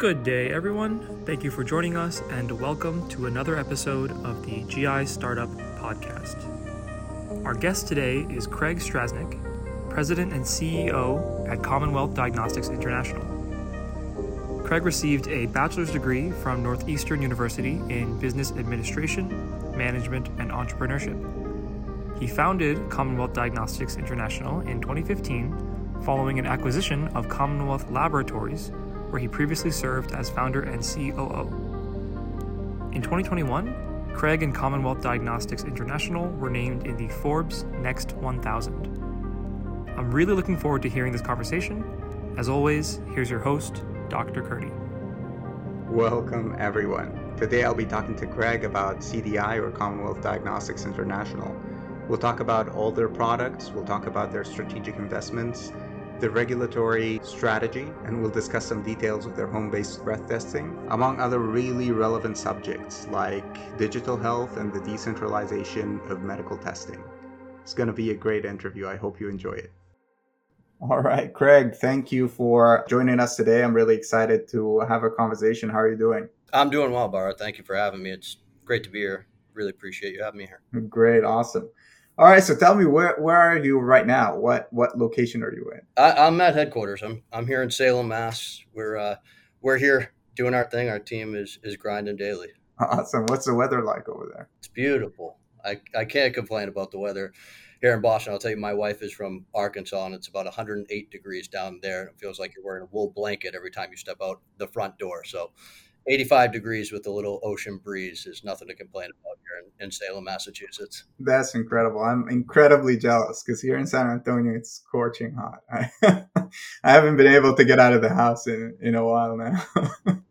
Good day, everyone. Thank you for joining us, and welcome to another episode of the GI Startup Podcast. Our guest today is Craig Strasnick, President and CEO at Commonwealth Diagnostics International. Craig received a bachelor's degree from Northeastern University in Business Administration, Management, and Entrepreneurship. He founded Commonwealth Diagnostics International in 2015 following an acquisition of Commonwealth Laboratories, where he previously served as founder and COO. In 2021, Craig and Commonwealth Diagnostics International were named in the Forbes Next 1000. I'm really looking forward to hearing this conversation. As always, here's your host, Dr. Curdy. Welcome, everyone. Today I'll be talking to Craig about CDI or Commonwealth Diagnostics International. We'll talk about all their products, we'll talk about their strategic investments, the regulatory strategy, and we'll discuss some details of their home based breath testing, among other really relevant subjects like digital health and the decentralization of medical testing. It's going to be a great interview. I hope you enjoy it. All right, Craig, thank you for joining us today. I'm really excited to have a conversation. How are you doing? I'm doing well, Bharat. Thank you for having me. It's great to be here. Really appreciate you having me here. Great, awesome. All right, so tell me where where are you right now? What what location are you in? I, am at headquarters. I'm I'm here in Salem, Mass. We're uh, we're here doing our thing. Our team is is grinding daily. Awesome. What's the weather like over there? It's beautiful. I I can't complain about the weather here in Boston. I'll tell you, my wife is from Arkansas, and it's about 108 degrees down there. It feels like you're wearing a wool blanket every time you step out the front door. So 85 degrees with a little ocean breeze is nothing to complain about here in, in Salem, Massachusetts. That's incredible. I'm incredibly jealous because here in San Antonio it's scorching hot. I, I haven't been able to get out of the house in, in a while now.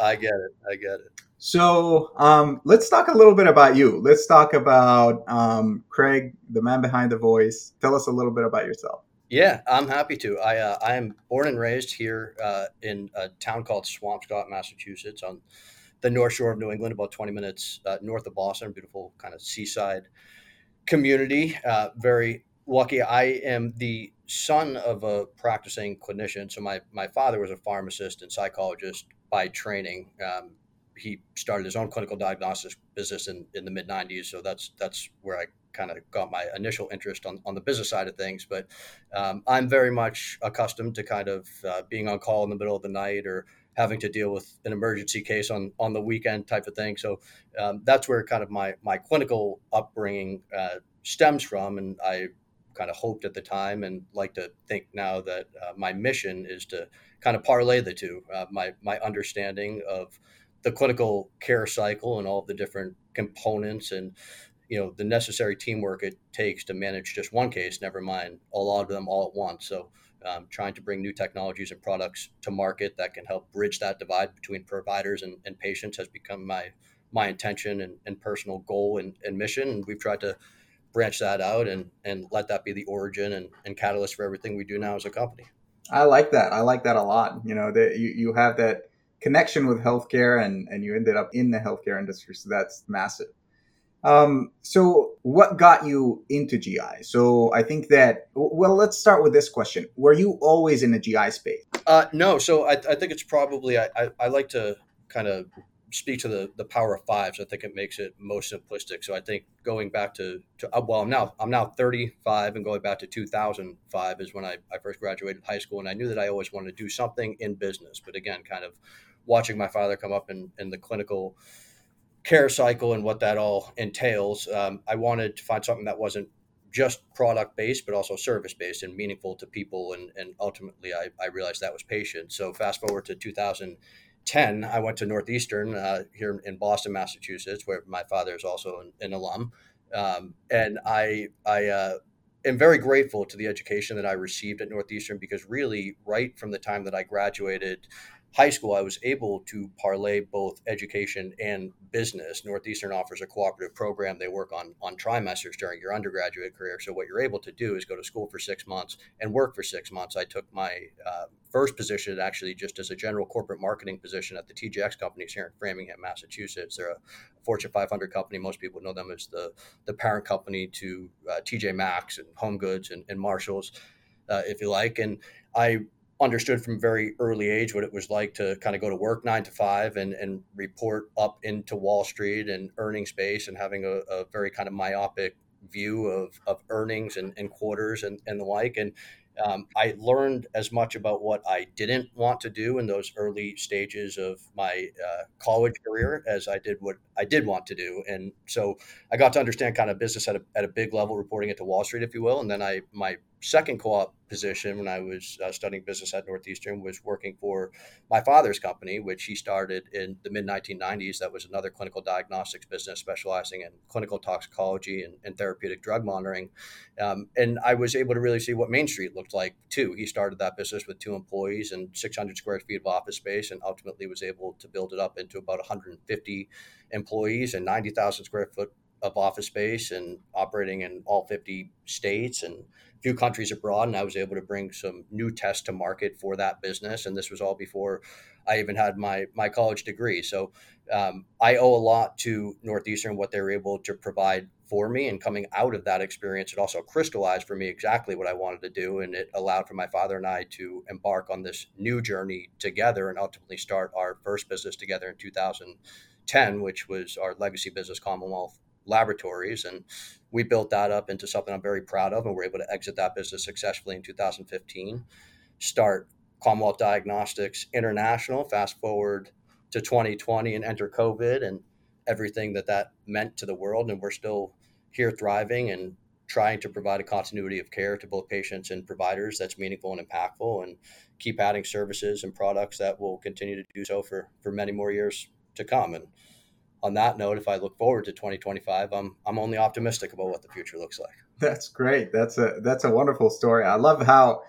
I get it. I get it. So um, let's talk a little bit about you. Let's talk about um, Craig, the man behind the voice. Tell us a little bit about yourself. Yeah, I'm happy to. I uh, I am born and raised here uh, in a town called Swampscott, Massachusetts, on the North Shore of New England, about 20 minutes uh, north of Boston. Beautiful kind of seaside community. Uh, very lucky. I am the son of a practicing clinician. So my my father was a pharmacist and psychologist by training. Um, he started his own clinical diagnostics business in, in the mid 90s. So that's that's where I kind of got my initial interest on, on the business side of things. But um, I'm very much accustomed to kind of uh, being on call in the middle of the night or having to deal with an emergency case on, on the weekend type of thing. So um, that's where kind of my, my clinical upbringing uh, stems from. And I kind of hoped at the time and like to think now that uh, my mission is to kind of parlay the two. Uh, my, my understanding of the clinical care cycle and all the different components and you know the necessary teamwork it takes to manage just one case never mind a lot of them all at once. So um, trying to bring new technologies and products to market that can help bridge that divide between providers and, and patients has become my my intention and, and personal goal and, and, mission. And we've tried to branch that out and and let that be the origin and, and catalyst for everything we do now as a company. I like that. I like that a lot. You know that you, you have that connection with healthcare and, and you ended up in the healthcare industry. So that's massive. Um, so what got you into GI? So I think that, well, let's start with this question. Were you always in the GI space? Uh, no. So I, I think it's probably, I, I, I like to kind of speak to the, the power of fives. I think it makes it most simplistic. So I think going back to, to uh, well, I'm now, I'm now 35 and going back to 2005 is when I, I first graduated high school. And I knew that I always wanted to do something in business, but again, kind of watching my father come up in, in the clinical care cycle and what that all entails, um, I wanted to find something that wasn't just product based, but also service based and meaningful to people. And, and ultimately, I, I realized that was patient. So, fast forward to 2010, I went to Northeastern uh, here in Boston, Massachusetts, where my father is also an, an alum. Um, and I, I uh, am very grateful to the education that I received at Northeastern because, really, right from the time that I graduated, high school, I was able to parlay both education and business. Northeastern offers a cooperative program. They work on on trimesters during your undergraduate career. So what you're able to do is go to school for six months and work for six months. I took my uh, first position actually just as a general corporate marketing position at the TJX companies here in Framingham, Massachusetts. They're a Fortune 500 company. Most people know them as the the parent company to uh, TJ Maxx and Home Goods and, and Marshalls, uh, if you like. And I understood from very early age what it was like to kind of go to work nine to five and, and report up into Wall Street and earning space and having a, a very kind of myopic view of, of earnings and, and quarters and, and the like. And um, I learned as much about what I didn't want to do in those early stages of my uh, college career as I did what I did want to do. And so I got to understand kind of business at a, at a big level, reporting it to Wall Street, if you will. And then I, my second co-op position when I was uh, studying business at Northeastern was working for my father's company, which he started in the mid 1990s. That was another clinical diagnostics business specializing in clinical toxicology and, and therapeutic drug monitoring. Um, and I was able to really see what Main Street looked like too. He started that business with two employees and 600 square feet of office space, and ultimately was able to build it up into about 150 employees and 90,000 square foot of office space and operating in all 50 states and a few countries abroad, and I was able to bring some new tests to market for that business. And this was all before I even had my my college degree. So um, I owe a lot to Northeastern what they were able to provide for me. And coming out of that experience, it also crystallized for me exactly what I wanted to do, and it allowed for my father and I to embark on this new journey together, and ultimately start our first business together in 2010, which was our legacy business, Commonwealth laboratories. And we built that up into something I'm very proud of. And we're able to exit that business successfully in 2015, start Commonwealth Diagnostics International, fast forward to 2020 and enter COVID and everything that that meant to the world. And we're still here thriving and trying to provide a continuity of care to both patients and providers that's meaningful and impactful and keep adding services and products that will continue to do so for, for many more years to come. And on that note, if I look forward to 2025, I'm I'm only optimistic about what the future looks like. That's great. That's a that's a wonderful story. I love how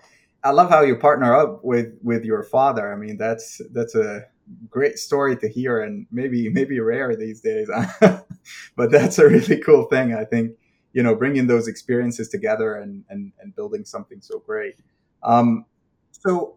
I love how you partner up with with your father. I mean, that's that's a great story to hear and maybe maybe rare these days. but that's a really cool thing. I think you know bringing those experiences together and and, and building something so great. Um, so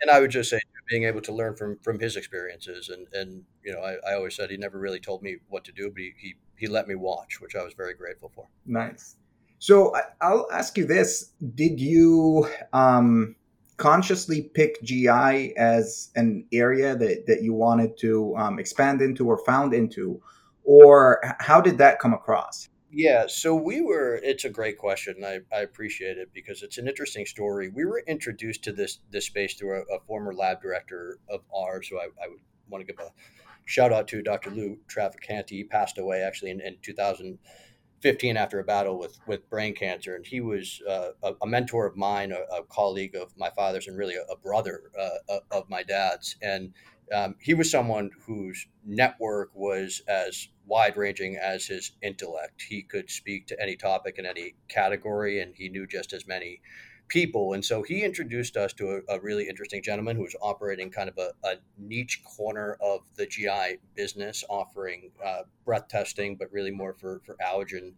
and I would just say being able to learn from from his experiences. And and you know I, I always said he never really told me what to do but he, he he let me watch which I was very grateful for. Nice. So I'll ask you this. Did you um consciously pick GI as an area that that you wanted to um, expand into or found into? Or how did that come across yeah, so we were. It's a great question. I, I appreciate it because it's an interesting story. We were introduced to this this space through a, a former lab director of ours, who I, I would want to give a shout out to, Dr. Lou Traficante. He passed away actually in, in 2015 after a battle with with brain cancer, and he was uh, a, a, mentor of mine, a, a, colleague of my father's, and really a, brother uh, of my dad's. And um, he was someone whose network was as wide ranging as his intellect. He could speak to any topic in any category, and he knew just as many people. And so he introduced us to a, a really interesting gentleman who was operating kind of a, a, niche corner of the GI business, offering uh, breath testing, but really more for, for allergen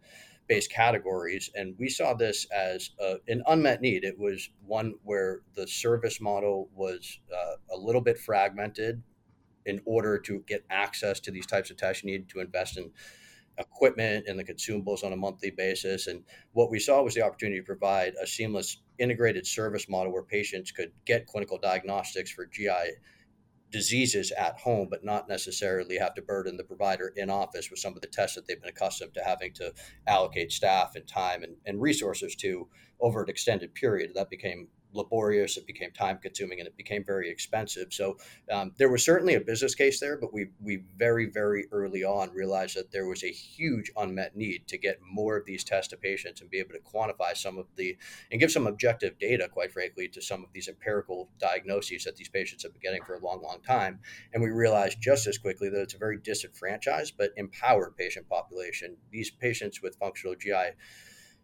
based categories. And we saw this as a, an unmet need. It was one where the service model was uh, a little bit fragmented in order to get access to these types of tests, you needed to invest in equipment and the consumables on a monthly basis. And what we saw was the opportunity to provide a seamless integrated service model where patients could get clinical diagnostics for GI diseases at home, but not necessarily have to burden the provider in office with some of the tests that they've been accustomed to having to allocate staff and time and, and resources to over an extended period. That became laborious, it became time consuming, and it became very expensive. So um, there was certainly a business case there, but we we very very early on realized that there was a huge unmet need to get more of these tests to patients and be able to quantify some of the and give some objective data, quite frankly, to some of these empirical diagnoses that these patients have been getting for a long long time. And we realized just as quickly that it's a very disenfranchised but empowered patient population. These patients with functional GI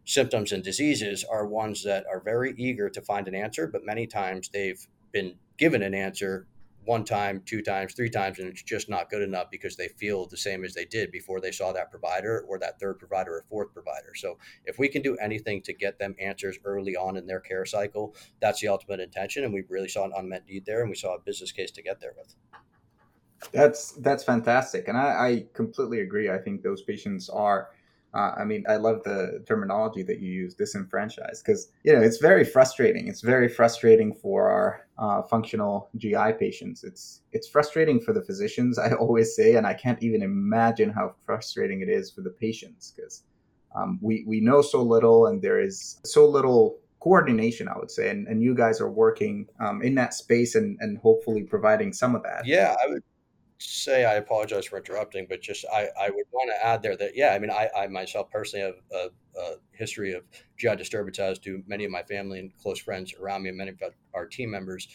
symptoms and diseases are ones that are very eager to find an answer, but many times they've been given an answer one time, two times, three times, and it's just not good enough because they feel the same as they did before they saw that provider or that third provider or fourth provider. So, if we can do anything to get them answers early on in their care cycle, that's the ultimate intention. And we really saw an unmet need there, and we saw a business case to get there with. That's that's fantastic, and I, I completely agree. I think those patients are Uh, I mean, I love the terminology that you use, disenfranchised, because you know it's very frustrating. It's very frustrating for our uh, functional GI patients. It's it's frustrating for the physicians. I always say, and I can't even imagine how frustrating it is for the patients because um, we we know so little, and there is so little coordination, I would say. And, and you guys are working um, in that space and, and hopefully providing some of that. Yeah, I would say I apologize for interrupting, but just I, I would want to add there that, yeah, I mean, I, I myself personally have a, a history of GI disturbance, as do many of my family and close friends around me and many of our team members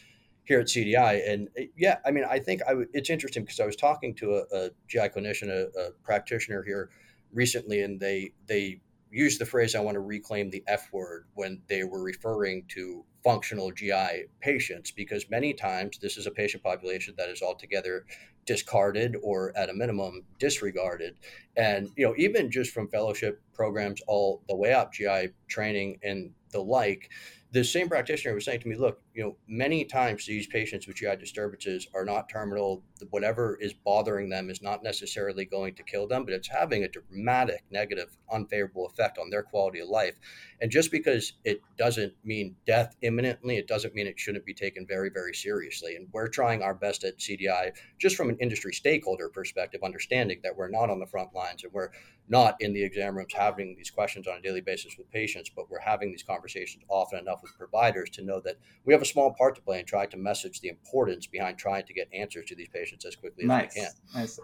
here at CDI. And eh, yeah, I mean, I think I w- it's interesting because I was talking to a, a GI clinician, a, a practitioner here recently, and they, they, used the phrase I want to reclaim the F word when they were referring to functional GI patients because many times this is a patient population that is altogether discarded or at a minimum disregarded. And you know even just from fellowship programs all the way up GI training and the like the same practitioner was saying to me, look, you know, many times these patients with GI disturbances are not terminal. Whatever is bothering them is not necessarily going to kill them, but it's having a dramatic negative, unfavorable effect on their quality of life. And just because it doesn't mean death imminently, it doesn't mean it shouldn't be taken very, very seriously. And we're trying our best at CDI, just from an industry stakeholder perspective, understanding that we're not on the front lines and we're not in the exam rooms having these questions on a daily basis with patients, but we're having these conversations often enough with providers to know that we have a small part to play in trying to message the importance behind trying to get answers to these patients as quickly as nice. we can. Nice.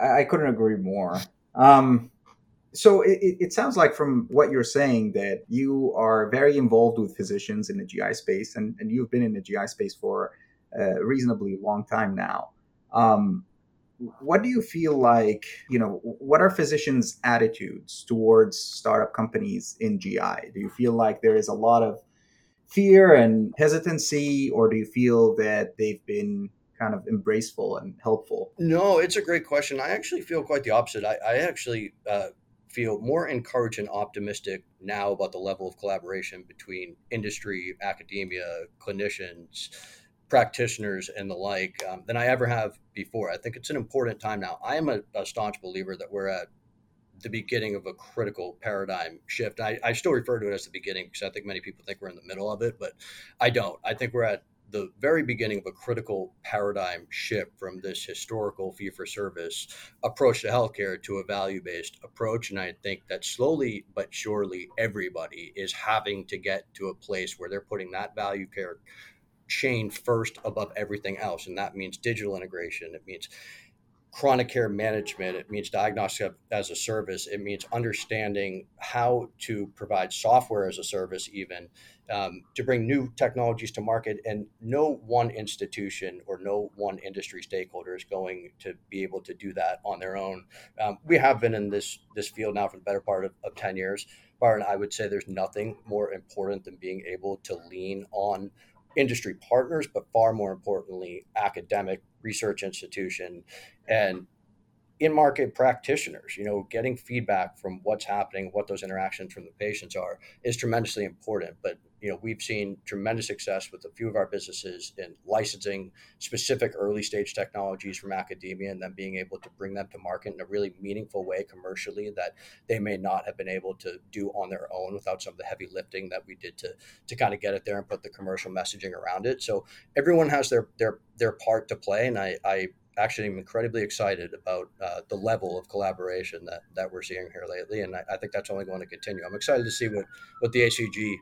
I, I couldn't agree more. Um, so it, it sounds like from what you're saying that you are very involved with physicians in the GI space, and, and you've been in the GI space for a reasonably long time now. Um, what do you feel like you know what are physicians attitudes towards startup companies in gi do you feel like there is a lot of fear and hesitancy or do you feel that they've been kind of embraceful and helpful no it's a great question i actually feel quite the opposite i, I actually uh, feel more encouraged and optimistic now about the level of collaboration between industry academia clinicians practitioners and the like um, than I ever have before. I think it's an important time now. I am a, a staunch believer that we're at the beginning of a critical paradigm shift. I, I still refer to it as the beginning because I think many people think we're in the middle of it, but I don't. I think we're at the very beginning of a critical paradigm shift from this historical fee for service approach to healthcare to a value based approach. And I think that slowly but surely everybody is having to get to a place where they're putting that value care chain first above everything else. And that means digital integration. It means chronic care management. It means diagnostic as a service. It means understanding how to provide software as a service, even um, to bring new technologies to market. And no one institution or no one industry stakeholder is going to be able to do that on their own. Um, we have been in this this field now for the better part of, of ten years. Bharat, I would say there's nothing more important than being able to lean on industry partners, but far more importantly, academic research institution and in market practitioners you know getting feedback from what's happening what those interactions from the patients are is tremendously important. But you know we've seen tremendous success with a few of our businesses in licensing specific early stage technologies from academia and then being able to bring them to market in a really meaningful way commercially that they may not have been able to do on their own without some of the heavy lifting that we did to to kind of get it there and put the commercial messaging around it. So everyone has their their their part to play and i i actually am incredibly excited about uh, the level of collaboration that, that we're seeing here lately, and I, I, think that's only going to continue. I'm excited to see what, what the ACG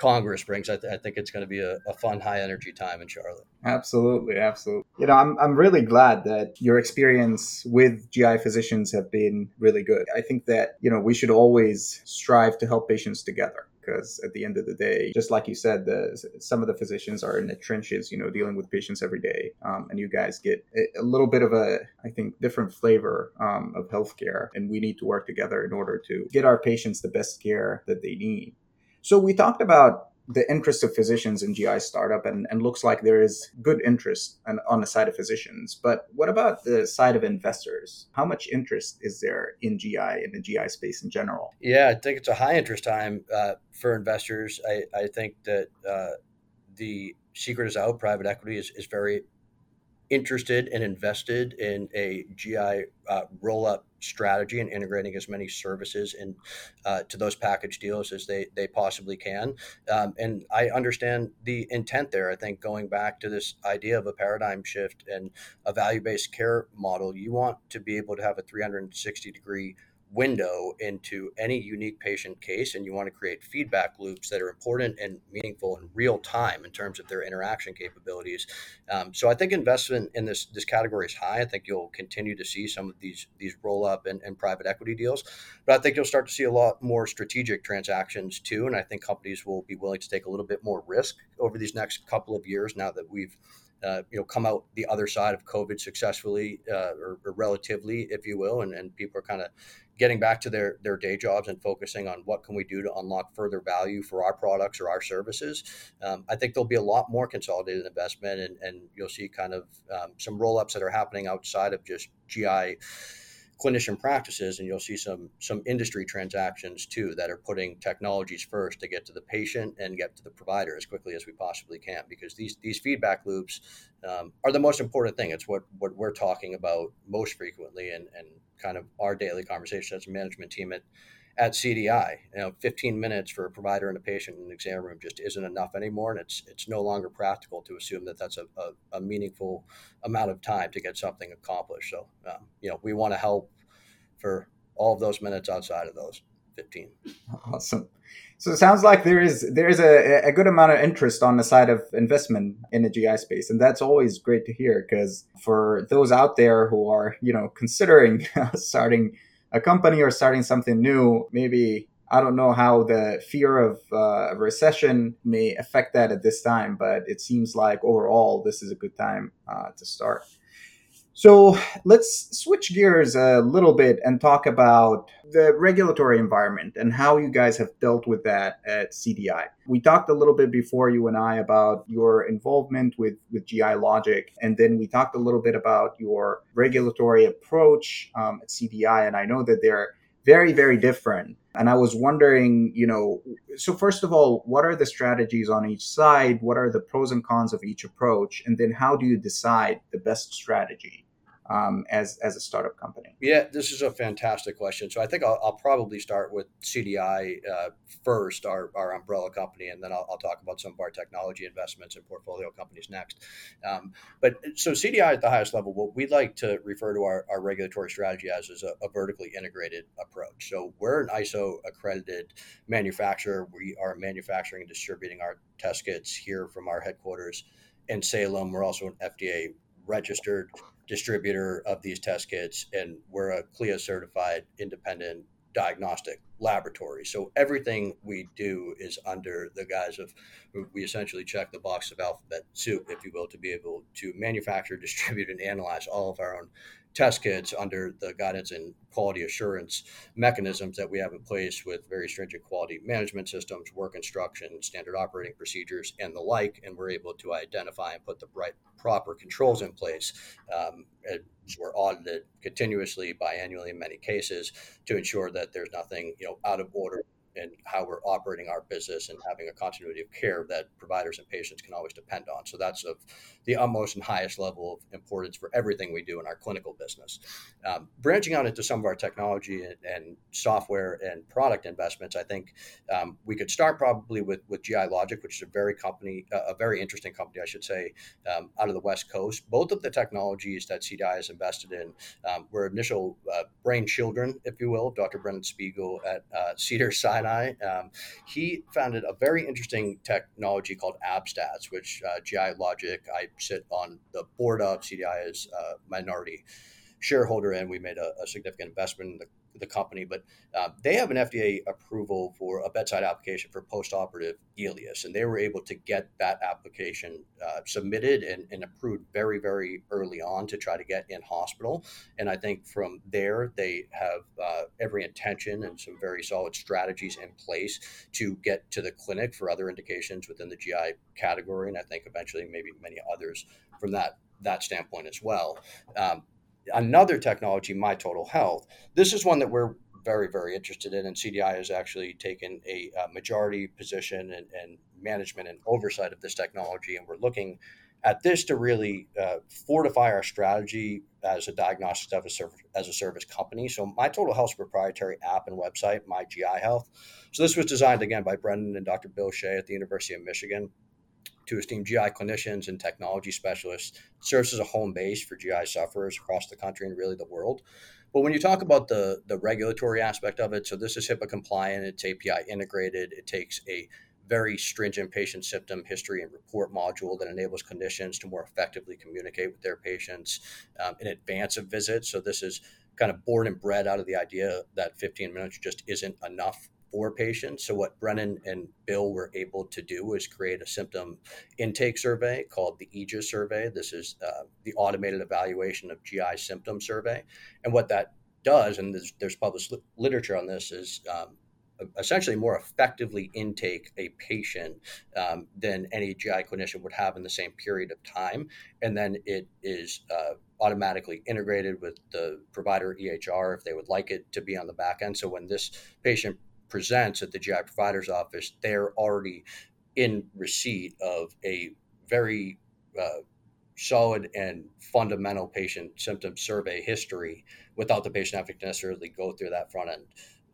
Congress brings. I, th- I think it's going to be a, a, fun, high energy time in Charlotte. Absolutely, absolutely. You know, I'm I'm really glad that your experience with GI physicians have been really good. I think that you know we should always strive to help patients together because at the end of the day, just like you said, the, some of the physicians are in the trenches, you know, dealing with patients every day, um, and you guys get a, little bit of a, I think, different flavor um, of healthcare, and we need to work together in order to get our patients the best care that they need. So we talked about the interest of physicians in GI startup, and, and looks like there is good interest on, on the side of physicians. But what about the side of investors? How much interest is there in GI in the GI space in general? Yeah, I think it's a high interest time uh, for investors. I, I think that uh, the secret is out. Private equity is, is very interested and invested in a GI uh, roll up strategy and integrating as many services in uh, to those package deals as they they possibly can. Um, and I understand the intent there. I think going back to this idea of a paradigm shift and a value based care model, you want to be able to have a 360 degree window into any unique patient case and you want to create feedback loops that are important and meaningful in real time in terms of their interaction capabilities. Um, so i think investment in this this category is high. I think you'll continue to see some of these these roll up and, and private equity deals but i think you'll start to see a lot more strategic transactions too and i think companies will be willing to take a little bit more risk over these next couple of years now that we've uh, you know, come out the other side of COVID successfully, uh, or, or, relatively, if you will, and, and people are kind of getting back to their their day jobs and focusing on what can we do to unlock further value for our products or our services. Um, I think there'll be a lot more consolidated investment, and, and you'll see kind of um, some roll ups that are happening outside of just GI clinician practices and you'll see some some industry transactions too that are putting technologies first to get to the patient and get to the provider as quickly as we possibly can because these these feedback loops um, are the most important thing. It's what what we're talking about most frequently and and kind of our daily conversation as a management team at at CDI. You know, 15 minutes for a provider and a patient in an exam room just isn't enough anymore, and it's it's no longer practical to assume that that's a, a, a meaningful amount of time to get something accomplished. So, um, you know, we want to help for all of those minutes outside of those 15. Awesome. So it sounds like there is there is a, a good amount of interest on the side of investment in the GI space, and that's always great to hear. Because for those out there who are you know considering starting a company or starting something new, maybe I don't know how the fear of uh, recession may affect that at this time, but it seems like overall this is a good time uh, to start. So let's switch gears a little bit and talk about the regulatory environment and how you guys have dealt with that at CDI. We talked a little bit before you and I about your involvement with, with GI Logic, and then we talked a little bit about your regulatory approach um, at CDI. And I know that they're very, very different. And I was wondering, you know, so first of all, what are the strategies on each side? What are the pros and cons of each approach? And then how do you decide the best strategy? Um, as as a startup company? Yeah, this is a fantastic question. So I think I'll, I'll probably start with CDI uh, first, our, our umbrella company, and then I'll, I'll, talk about some of our technology investments and portfolio companies next. Um, but so CDI at the highest level, what we'd like to refer to our, our regulatory strategy as is a, a vertically integrated approach. So we're an ISO accredited manufacturer. We are manufacturing and distributing our test kits here from our headquarters in Salem. We're also an FDA registered distributor of these test kits, and we're a CLIA certified independent diagnostic laboratory. So everything we do is under the guise of we essentially check the box of alphabet soup, if you will, to be able to manufacture, distribute, and analyze all of our own test kits under the guidance and quality assurance mechanisms that we have in place with very stringent quality management systems, work instruction, standard operating procedures, and the like. And we're able to identify and put the right proper controls in place. Um, we're audited continuously, biannually in many cases, to ensure that there's nothing you know out of order and how we're operating our business and having a continuity of care that providers and patients can always depend on. So that's of the utmost and highest level of importance for everything we do in our clinical business. Um, branching out into some of our technology and, and software and product investments, I think um, we could start probably with, with GI Logic, which is a very company, uh, a very interesting company, I should say, um, out of the West Coast. Both of the technologies that CDI has invested in um, were initial uh, brain children, if you will, Dr. Brennan Spiegel at uh, Cedars-Sinai. Um, he founded a very interesting technology called AbStats, which uh, GI Logic, I sit on the board of CDI as a uh, minority shareholder, and we made a, a significant investment in the, the company. But uh, they have an FDA approval for a bedside application for postoperative ileus, and they were able to get that application uh, submitted and, and, approved very, very early on to try to get in hospital. And I think from there, they have uh, every intention and some very solid strategies in place to get to the clinic for other indications within the GI category, and I think eventually maybe many others from that that standpoint as well. Um, another technology, My Total Health. This is one that we're very, very interested in, and CDI has actually taken a, a majority position and, and, management and oversight of this technology, and we're looking at this to really uh, fortify our strategy as a diagnostic as a, service, as a service company. So my Total Health proprietary app and website, My GI Health. So this was designed again by Brennan and Dr. Bill Chey at the University of Michigan to esteemed GI clinicians and technology specialists. It serves as a home base for GI sufferers across the country and really the world. But when you talk about the the regulatory aspect of it, so this is HIPAA compliant, it's API integrated, it takes a very stringent patient symptom history and report module that enables clinicians to more effectively communicate with their patients um, in advance of visits. So this is kind of born and bred out of the idea that 15 minutes just isn't enough for patients. So what Brennan and Bill were able to do was create a symptom intake survey called the AEGIS survey. This is uh, the automated evaluation of GI symptom survey, and what that does, and there's, there's published literature on this, is um, essentially more effectively intake a patient um, than any GI clinician would have in the same period of time. And then it is uh, automatically integrated with the provider EHR if they would like it to be on the back end. So when this patient presents at the GI provider's office, they're already in receipt of a very uh, solid and fundamental patient symptom survey history without the patient having to necessarily go through that front end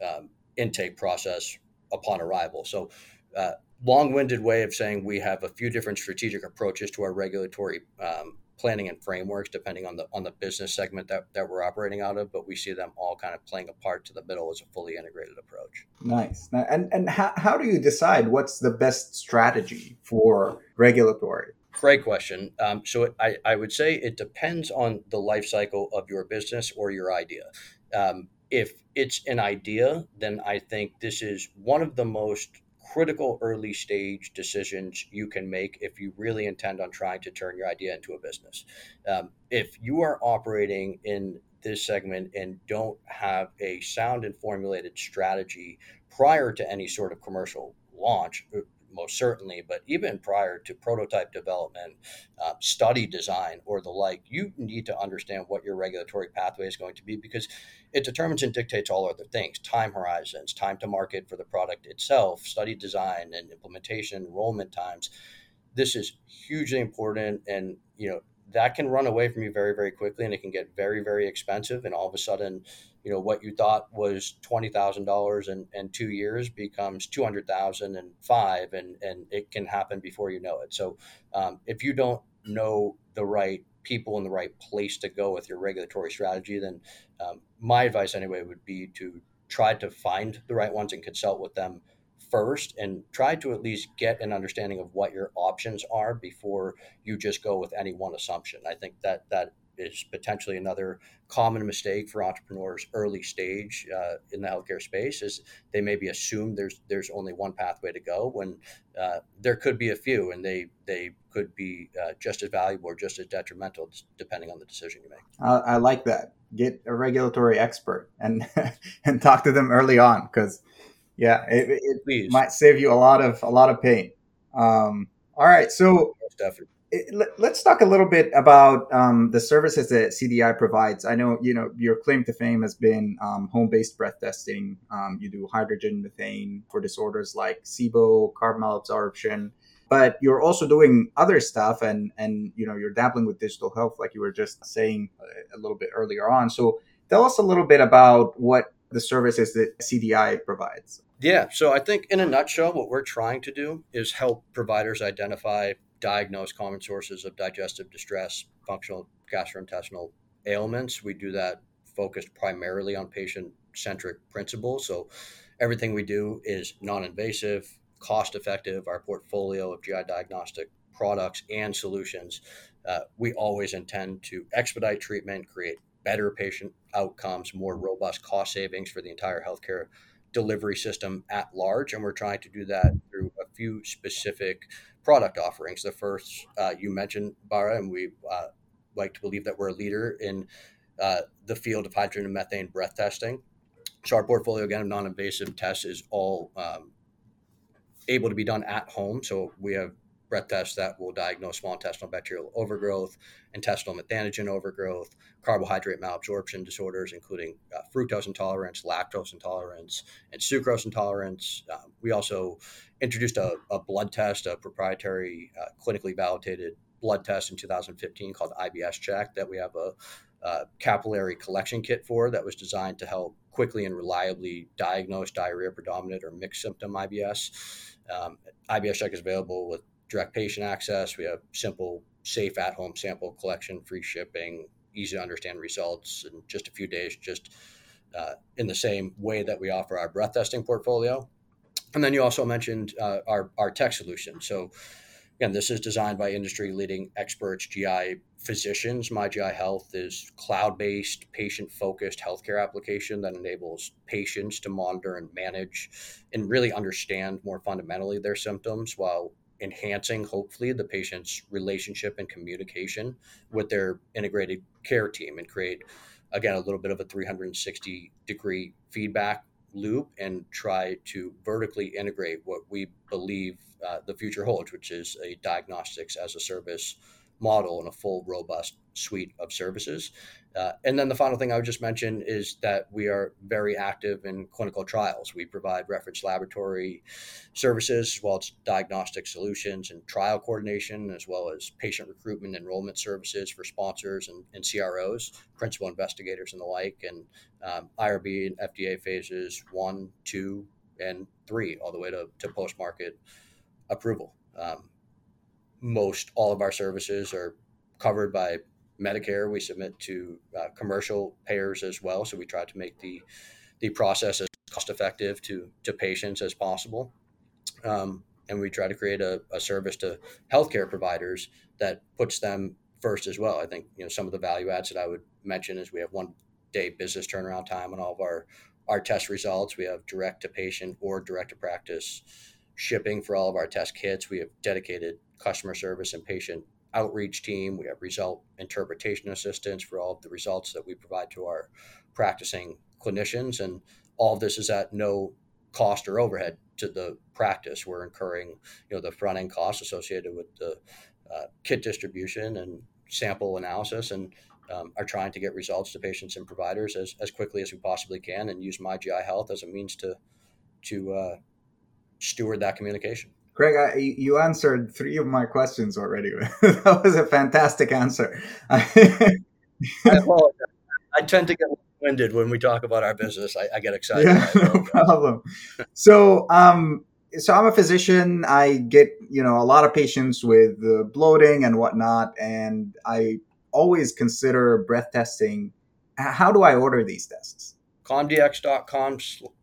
um, intake process upon arrival. So, uh, long-winded way of saying we have a few different strategic approaches to our regulatory um, planning and frameworks depending on the on the business segment that, that we're operating out of but we see them all kind of playing a part to the middle as a fully integrated approach nice and and how, how do you decide what's the best strategy for regulatory Great question. Um, so it, I, I would say it depends on the life cycle of your business or your idea. Um, if it's an idea, then I think this is one of the most critical early stage decisions you can make if you really intend on trying to turn your idea into a business. Um, if you are operating in this segment and don't have a sound and formulated strategy prior to any sort of commercial launch, most certainly, but even prior to prototype development, uh, study design, or the like, you need to understand what your regulatory pathway is going to be because it determines and dictates all other things time horizons, time to market for the product itself, study design and implementation, enrollment times. This is hugely important and you know that can run away from you very very quickly and it can get very very expensive and all of a sudden you know what you thought was twenty thousand dollars in, in two years becomes two hundred thousand and five and and it can happen before you know it. So um, if you don't know the right people in the right place to go with your regulatory strategy then um, my advice anyway would be to try to find the right ones and consult with them first and try to at least get an understanding of what your options are before you just go with any one assumption. I think that that is potentially another common mistake for entrepreneurs early stage uh, in the healthcare space is they maybe assume there's there's only one pathway to go when uh, there could be a few and they they could be uh, just as valuable or just as detrimental depending on the decision you make. I like that. Get a regulatory expert and and talk to them early on because yeah, it, it might save you a lot of a lot of pain. Um, all right, so it, let, us talk a little bit about um, the services that CDI provides. I know you know your claim to fame has been um, home-based breath testing. Um, you do hydrogen methane for disorders like SIBO, carbon malabsorption, but you're also doing other stuff, and and you know you're dabbling with digital health, like you were just saying a, a little bit earlier on. So tell us a little bit about what the services that CDI provides. Yeah. So I think in a nutshell, what we're trying to do is help providers identify, diagnose common sources of digestive distress, functional gastrointestinal ailments. We do that focused primarily on patient centric principles. So everything we do is non invasive, cost effective. Our portfolio of GI diagnostic products and solutions, uh, we always intend to expedite treatment, create better patient outcomes, more robust cost savings for the entire healthcare delivery system at large. And we're trying to do that through a few specific product offerings. The first uh, you mentioned, Bharat, and we uh, like to believe that we're a leader in uh, the field of hydrogen and methane breath testing. So our portfolio again of non-invasive tests is all um, able to be done at home. So we have breath tests that will diagnose small intestinal bacterial overgrowth, intestinal methanogen overgrowth, carbohydrate malabsorption disorders, including uh, fructose intolerance, lactose intolerance, and sucrose intolerance. Um, we also introduced a, a, blood test, a proprietary, uh, clinically validated blood test in 2015 called IBSchek that we have a, a capillary collection kit for that was designed to help quickly and reliably diagnose diarrhea predominant or mixed symptom IBS. Um, IBSchek is available with direct patient access. We have simple, safe at home sample collection, free shipping, easy to understand results in just a few days, just uh, in the same way that we offer our breath testing portfolio. And then you also mentioned uh, our, our tech solution. So, again, this is designed by industry leading experts, GI physicians. My GI Health is cloud based, patient focused healthcare application that enables patients to monitor and manage and really understand more fundamentally their symptoms while enhancing, hopefully, the patient's relationship and communication with their integrated care team and create, again, a little bit of a 360 degree feedback loop and try to vertically integrate what we believe uh, the future holds, which is a diagnostics as a service model and a full, robust suite of services. Uh, and then the final thing I would just mention is that we are very active in clinical trials. We provide reference laboratory services as well as diagnostic solutions and trial coordination, as well as patient recruitment enrollment services for sponsors and, and CROs, principal investigators, and the like, and um, IRB and FDA phases one, two, and three, all the way to, to post market approval. Um, most all of our services are covered by Medicare. We submit to uh, commercial payers as well, so we try to make the the process as cost effective to to patients as possible. Um, and we try to create a, a service to healthcare providers that puts them first as well. I think you know some of the value adds that I would mention is we have one day business turnaround time on all of our our test results. We have direct to patient or direct to practice shipping for all of our test kits. We have dedicated customer service and patient outreach team. We have result interpretation assistance for all of the results that we provide to our practicing clinicians. And all of this is at no cost or overhead to the practice. We're incurring, you know, the front end costs associated with the uh, kit distribution and sample analysis and um, are trying to get results to patients and providers as, as quickly as we possibly can and use my GI health as a means to to uh, steward that communication. Craig, I, you answered three of my questions already. that was a fantastic answer. I I tend to get winded when we talk about our business. I, I get excited. Yeah, no problem. so, um, so I'm a physician. I get you know a lot of patients with uh, bloating and whatnot, and I always consider breath testing. How do I order these tests? commdx.com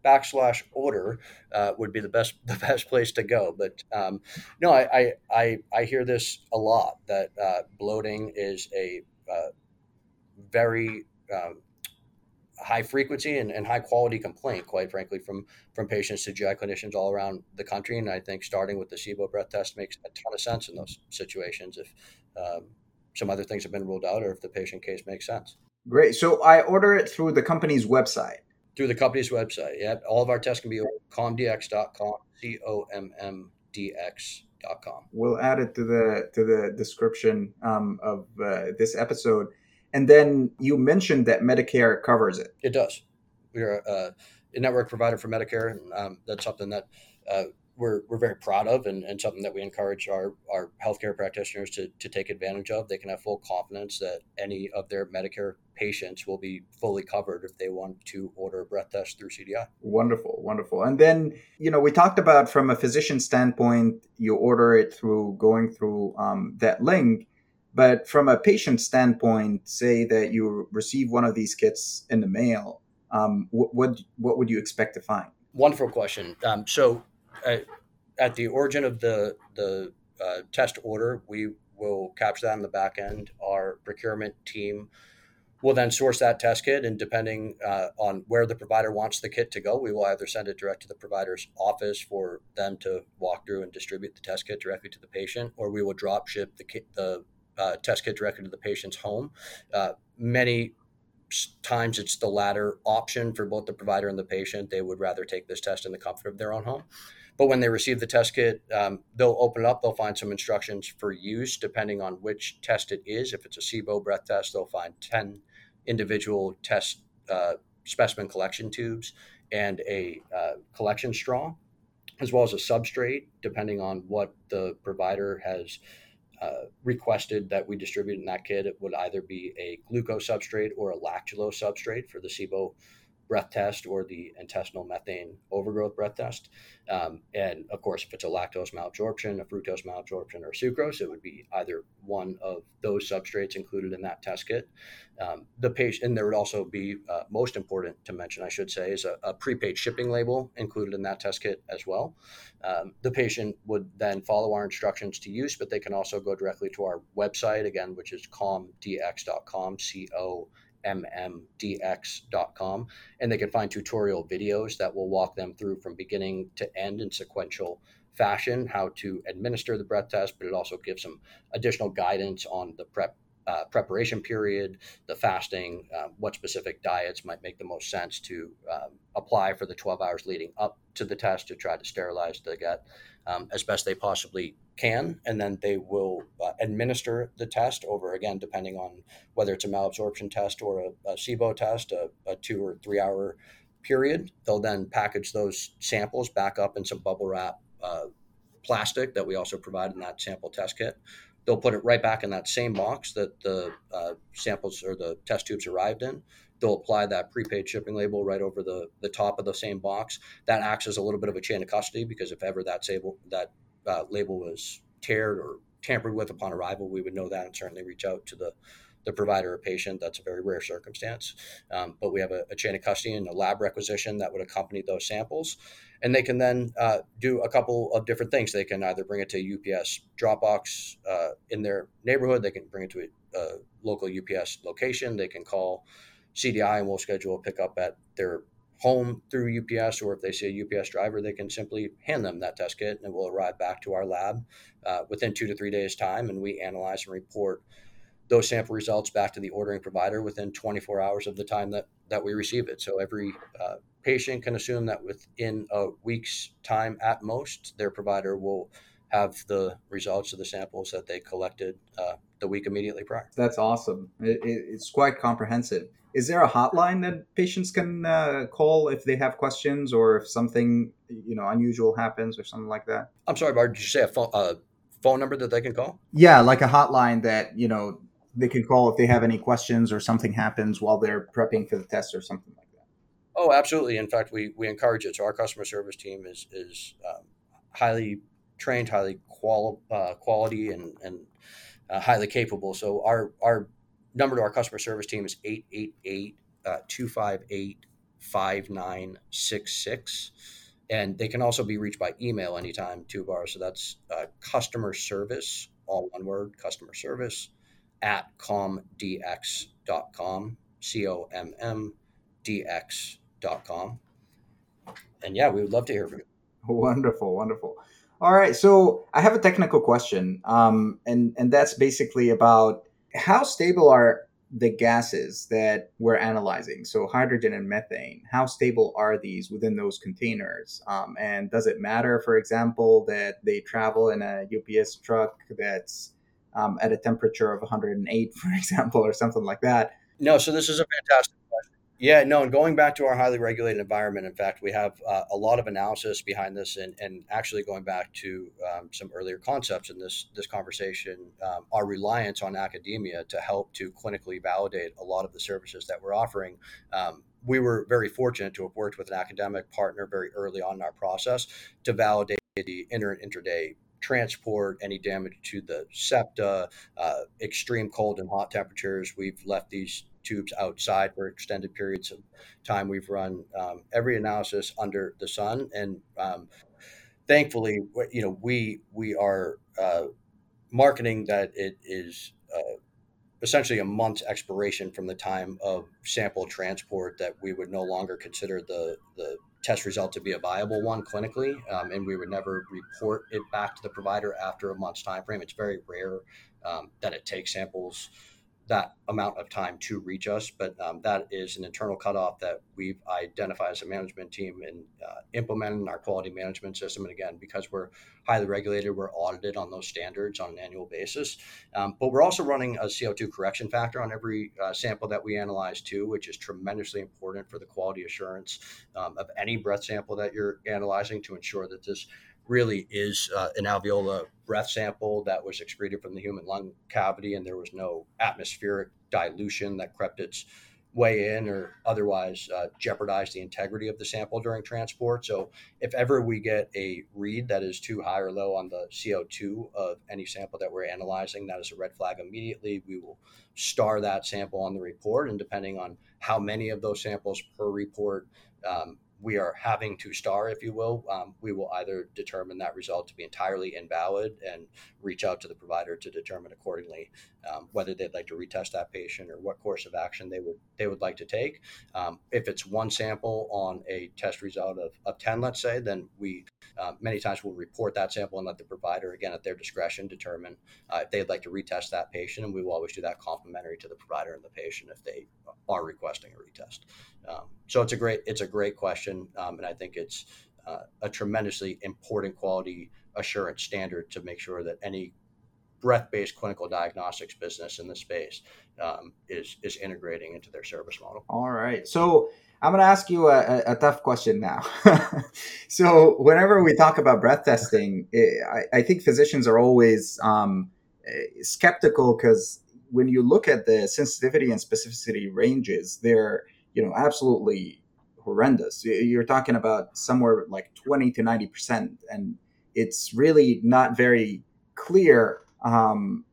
backslash order uh, would be the best the best place to go. But um, no, I, I I hear this a lot that uh, bloating is a uh, very um, high frequency and, and, high quality complaint, quite frankly, from from patients to GI clinicians all around the country. And I think starting with the SIBO breath test makes a ton of sense in those situations if um, some other things have been ruled out or if the patient case makes sense. Great. So I order it through the company's website. Through the company's website. Yeah. All of our tests can be commdx.com, C O M M D X.com. We'll add it to the to the description um, of uh, this episode. And then you mentioned that Medicare covers it. It does. We are uh, a network provider for Medicare, and um, that's something that uh, we're, we're very proud of and, and something that we encourage our, our healthcare practitioners to, to take advantage of. They can have full confidence that any of their Medicare patients will be fully covered if they want to order a breath test through CDI. Wonderful, wonderful. And then, you know, we talked about from a physician standpoint, you order it through going through um, that link. But from a patient standpoint, say that you receive one of these kits in the mail, um, what, what, what would you expect to find? Wonderful question. Um, so at, at the origin of the the uh, test order, we will capture that on the back end. Our procurement team will then source that test kit, and depending uh, on where the provider wants the kit to go, we will either send it direct to the provider's office for them to walk through and distribute the test kit directly to the patient, or we will drop ship the kit, the uh, test kit directly to the patient's home. Uh, many times it's the latter option for both the provider and the patient. They would rather take this test in the comfort of their own home. But when they receive the test kit, um, they'll open it up. They'll find some instructions for use depending on which test it is. If it's a SIBO breath test, they'll find 10 individual test uh, specimen collection tubes and a uh, collection straw, as well as a substrate, depending on what the provider has uh, requested that we distribute in that kit, it would either be a glucose substrate or a lactulose substrate for the SIBO breath test or the intestinal methane overgrowth breath test. Um, and of course, if it's a lactose malabsorption, a fructose malabsorption, or sucrose, it would be either one of those substrates included in that test kit. Um, the patient, and there would also be uh, most important to mention, I should say, is a, a, prepaid shipping label included in that test kit as well. Um, the patient would then follow our instructions to use, but they can also go directly to our website again, which is commdx.com, c o mmdx.com, and they can find tutorial videos that will walk them through from beginning to end in sequential fashion how to administer the breath test, but it also gives some additional guidance on the prep uh, preparation period, the fasting, uh, what specific diets might make the most sense to um, apply for the 12 hours leading up to the test to try to sterilize the gut um, as best they possibly can, and then they will uh, administer the test over again, depending on whether it's a malabsorption test or a, a SIBO test, a, a two or three hour period. They'll then package those samples back up in some bubble wrap uh, plastic that we also provide in that sample test kit. They'll put it right back in that same box that the uh, samples or the test tubes arrived in. They'll apply that prepaid shipping label right over the, the top of the same box. That acts as a little bit of a chain of custody because if ever that, sable, that uh, label was teared or tampered with upon arrival, we would know that and certainly reach out to the the provider or patient. That's a very rare circumstance. Um, but we have a, a, chain of custody and a lab requisition that would accompany those samples. And they can then uh, do a couple of different things. They can either bring it to a UPS Dropbox uh, in their neighborhood, they can bring it to a, a, local UPS location, they can call CDI and we'll schedule a pickup at their home through UPS, or if they see a UPS driver, they can simply hand them that test kit and it will arrive back to our lab uh, within two to three days' time. And we analyze and report those sample results back to the ordering provider within 24 hours of the time that, that we receive it. So every uh, patient can assume that within a week's time at most, their provider will have the results of the samples that they collected uh, the week immediately prior. That's awesome. It, it, it's quite comprehensive is there a hotline that patients can uh, call if they have questions or if something you know unusual happens or something like that i'm sorry Bharat did you say a phone, uh, phone number that they can call yeah like a hotline that you know they can call if they have any questions or something happens while they're prepping for the test or something like that oh absolutely in fact we, we encourage it so our customer service team is is um, highly trained highly quali- uh, quality and, and uh, highly capable so our our number to our customer service team is 888 uh, 258 5966. And they can also be reached by email anytime, too, Bar. So that's uh, customer service, all one word, customer service at commdx.com, C O M M D X.com. And yeah, we would love to hear from you. Wonderful, wonderful. All right, so I have a technical question, um, and and that's basically about how stable are the gases that we're analyzing? So hydrogen and methane, how stable are these within those containers? Um, and does it matter, for example, that they travel in a UPS truck that's um, at a temperature of 108, for example, or something like that? No, so this is a fantastic question. yeah, no, and going back to our highly regulated environment, in fact, we have uh, a lot of analysis behind this, and, and actually going back to um, some earlier concepts in this this conversation, um, our reliance on academia to help to clinically validate a lot of the services that we're offering. Um, we were very fortunate to have worked with an academic partner very early on in our process to validate the intra and interday transport, any damage to the septa, uh, extreme cold and hot temperatures. We've left these tubes outside for extended periods of time. We've run um, every analysis under the sun, and um, thankfully, you know, we we are uh, marketing that it is. Uh, essentially a month's expiration from the time of sample transport that we would no longer consider the, the test result to be a viable one clinically um, and we would never report it back to the provider after a month's time frame it's very rare um, that it takes samples that amount of time to reach us, but um, that is an internal cutoff that we've identified as a management team and uh, in our quality management system. And again, because we're highly regulated, we're audited on those standards on an annual basis. Um, but we're also running a CO2 correction factor on every uh, sample that we analyze too, which is tremendously important for the quality assurance um, of any breath sample that you're analyzing to ensure that this really is uh, an alveolar breath sample that was excreted from the human lung cavity, and there was no atmospheric dilution that crept its way in or otherwise uh, the integrity of the sample during transport. So, if ever we get a read that is too high or low on the CO2 of any sample that we're analyzing, that is a red flag immediately. We will star that sample on the report, and depending on how many of those samples per report um, we are having to star, if you will, um, we will either determine that result to be entirely invalid and reach out to the provider to determine accordingly um, whether they'd like to retest that patient or what course of action they would they would like to take. Um, if it's one sample on a test result of, of 10, let's say, then we uh, many times will report that sample and let the provider, again at their discretion, determine uh, if they'd like to retest that patient, and we will always do that complimentary to the provider and the patient if they are requesting a retest. Um, so it's a great it's a great question, um, and I think it's uh, a tremendously important quality assurance standard to make sure that any breath-based clinical diagnostics business in the space um, is is integrating into their service model. All right, so I'm going to ask you a, a, tough question now. so whenever we talk about breath testing, I, I, think physicians are always um, skeptical because when you look at the sensitivity and specificity ranges, they're you know absolutely horrendous. You're talking about somewhere like 20 to 90 percent, and it's really not very clear um,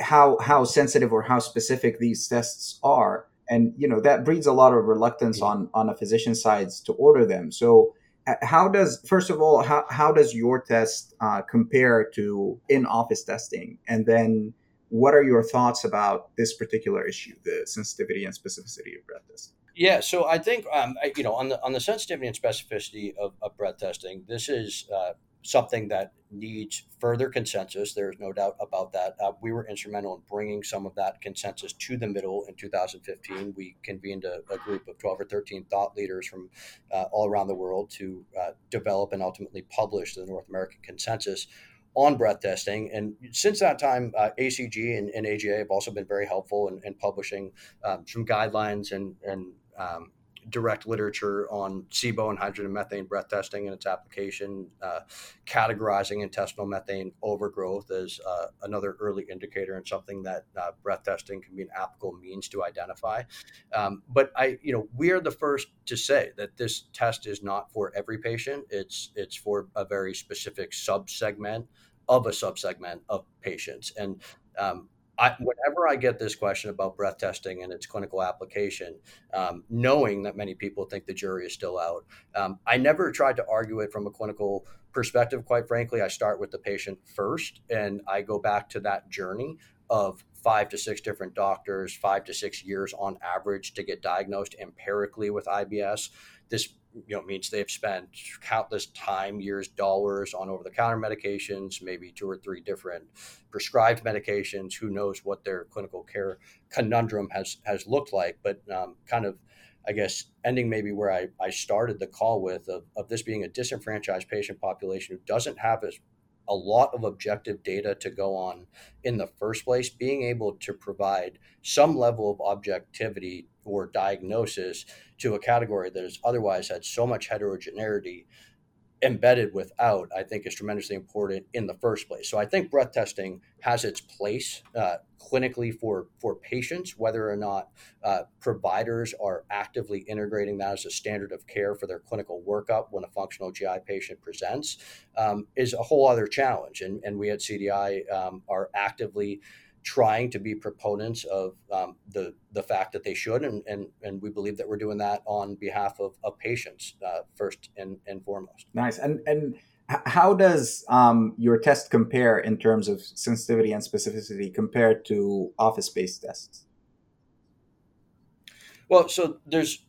how how sensitive or how specific these tests are, and you know that breeds a lot of reluctance on on a physician sides to order them. So how does first of all how, how does your test uh, compare to in-office testing? And then what are your thoughts about this particular issue the sensitivity and specificity of breath testing? Yeah, so I think um, I, you know on the on the sensitivity and specificity of, of breath testing, this is uh, something that needs further consensus. There's no doubt about that. Uh, we were instrumental in bringing some of that consensus to the middle in 2015. We convened a, a group of 12 or 13 thought leaders from uh, all around the world to uh, develop and ultimately publish the North American consensus on breath testing. And since that time, uh, ACG and, and, AGA have also been very helpful in, in publishing um, some guidelines and, and um, direct literature on SIBO and hydrogen methane breath testing and its application, uh, categorizing intestinal methane overgrowth as uh, another early indicator and something that uh, breath testing can be an applicable means to identify. Um, but I, you know, we are the first to say that this test is not for every patient. It's it's for a very specific subsegment of a subsegment of patients, and um, I, whenever I get this question about breath testing and its clinical application, um, knowing that many people think the jury is still out, um, I never tried to argue it from a clinical perspective. Quite frankly, I start with the patient first, and I go back to that journey of five to six different doctors, five to six years on average to get diagnosed empirically with IBS. This you know means they've spent countless time years dollars on over the counter medications maybe two or three different prescribed medications. Who knows what their clinical care conundrum has has looked like. But um, kind of i guess ending maybe where I, I started the call with of, of this being a disenfranchised patient population who doesn't have as a lot of objective data to go on in the first place, being able to provide some level of objectivity or diagnosis to a category that has otherwise had so much heterogeneity embedded without, I think is tremendously important in the first place. So I think breath testing has its place uh, clinically for for patients, whether or not uh, providers are actively integrating that as a standard of care for their clinical workup when a functional GI patient presents, um, is a whole other challenge. And, and we at CDI um, are actively trying to be proponents of um, the the fact that they should, and, and and we believe that we're doing that on behalf of, of patients uh, first and, and foremost. Nice. And and how does um, your test compare in terms of sensitivity and specificity compared to office based tests? Well, so there's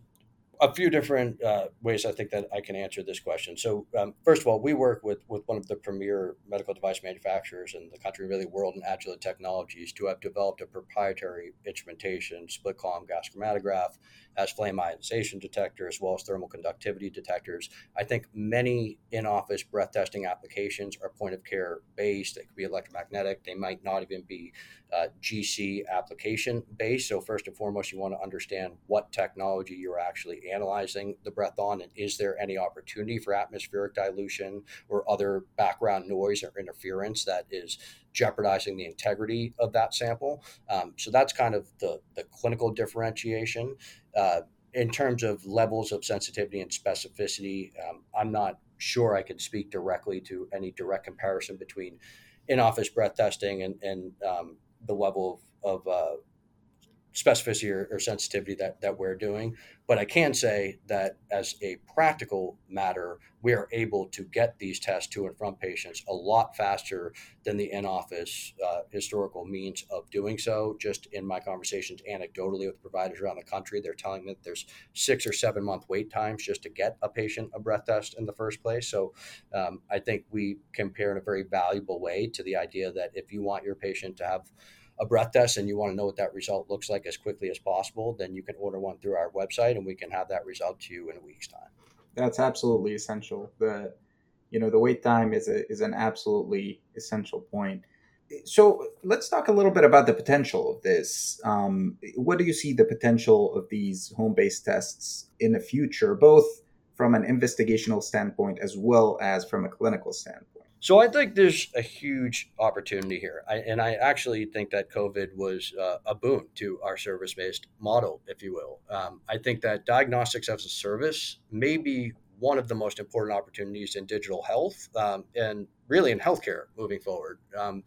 a few different uh, ways I think that I can answer this question. So, um, first of all, we work with, with one of the premier medical device manufacturers in the country, really world, and Agilent Technologies, to have developed a proprietary instrumentation, split column gas chromatograph, as flame ionization detector, as well as thermal conductivity detectors. I think many in office breath testing applications are point of care based. They could be electromagnetic, they might not even be uh, GC application based. So, first and foremost, you want to understand what technology you're actually analyzing the breath on and is there any opportunity for atmospheric dilution or other background noise or interference that is jeopardizing the integrity of that sample. Um, so that's kind of the, the clinical differentiation. Uh, in terms of levels of sensitivity and specificity, um, I'm not sure I could speak directly to any direct comparison between in office breath testing and, and um, the level of, of uh, specificity or, or, sensitivity that, that we're doing. But I can say that as a practical matter, we are able to get these tests to and from patients a lot faster than the in office uh, historical means of doing so. Just in my conversations anecdotally with providers around the country, they're telling me that there's six or seven month wait times just to get a patient a breath test in the first place. So um, I think we compare in a very valuable way to the idea that if you want your patient to have a breath test and you want to know what that result looks like as quickly as possible, then you can order one through our website and we can have that result to you in a week's time. That's absolutely essential. The you know the wait time is a, is an absolutely essential point. So let's talk a little bit about the potential of this. Um, what do you see the potential of these home-based tests in the future, both from an investigational standpoint as well as from a clinical standpoint? So I think there's a huge opportunity here, I, and I actually think that COVID was uh, a boon to our service-based model, if you will. Um, I think that diagnostics as a service may be one of the most important opportunities in digital health um, and really in healthcare moving forward. Um,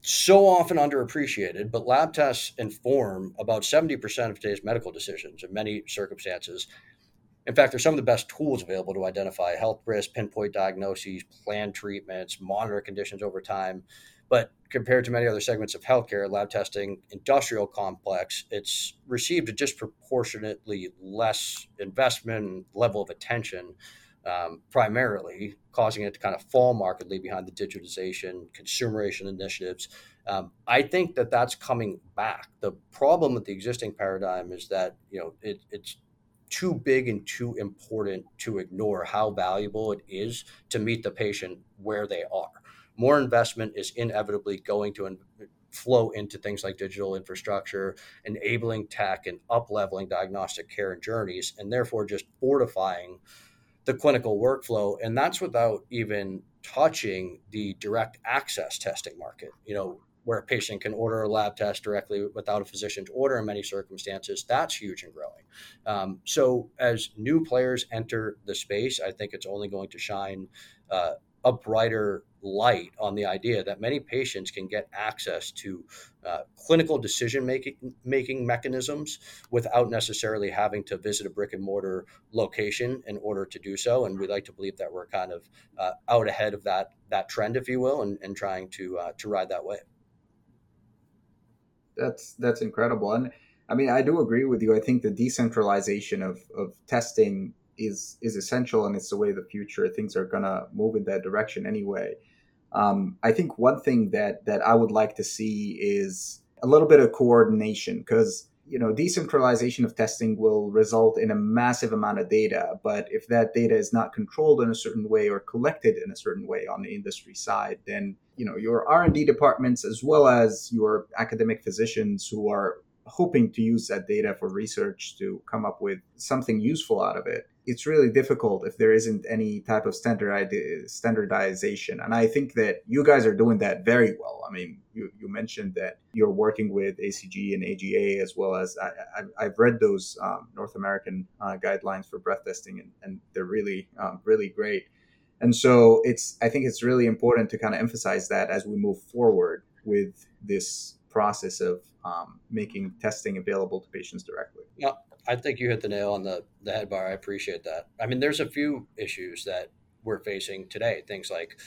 so often underappreciated, but lab tests inform about 70% of today's medical decisions in many circumstances. In fact, they're some of the best tools available to identify health risks, pinpoint diagnoses, plan treatments, monitor conditions over time. But compared to many other segments of healthcare, lab testing, industrial complex, it's received a disproportionately less investment level of attention, um, primarily causing it to kind of fall markedly behind the digitization, consumerization initiatives. Um, I think that that's coming back. The problem with the existing paradigm is that you know it, it's too big and too important to ignore how valuable it is to meet the patient where they are. More investment is inevitably going to flow into things like digital infrastructure, enabling tech, and up leveling diagnostic care and journeys, and therefore just fortifying the clinical workflow. And that's without even touching the direct access testing market. You know, where a patient can order a lab test directly without a physician's order in many circumstances, that's huge and growing. Um, so, as new players enter the space, I think it's only going to shine uh, a brighter light on the idea that many patients can get access to uh, clinical decision making making mechanisms without necessarily having to visit a brick and mortar location in order to do so. And we'd like to believe that we're kind of uh, out ahead of that that trend, if you will, and, and trying to uh, to ride that wave that's that's incredible. And I mean, I do agree with you. I think the decentralization of of testing is is essential, and it's the way the future. Things are gonna move in that direction anyway. Um, I think one thing that that I would like to see is a little bit of coordination because you know decentralization of testing will result in a massive amount of data but if that data is not controlled in a certain way or collected in a certain way on the industry side then you know your r&d departments as well as your academic physicians who are hoping to use that data for research to come up with something useful out of it it's really difficult if there isn't any type of standardization. And i think that you guys are doing that very well. I mean you, you mentioned that you're working with acg and aga as well as I, have read those um, north american uh, guidelines for breath testing and, and they're really um, really great. And so it's i think it's really important to kind of emphasize that as we move forward with this process of um, making testing available to patients directly. Yeah, I think you hit the nail on the, the head bar. I appreciate that. I mean, there's a few issues that we're facing today, things like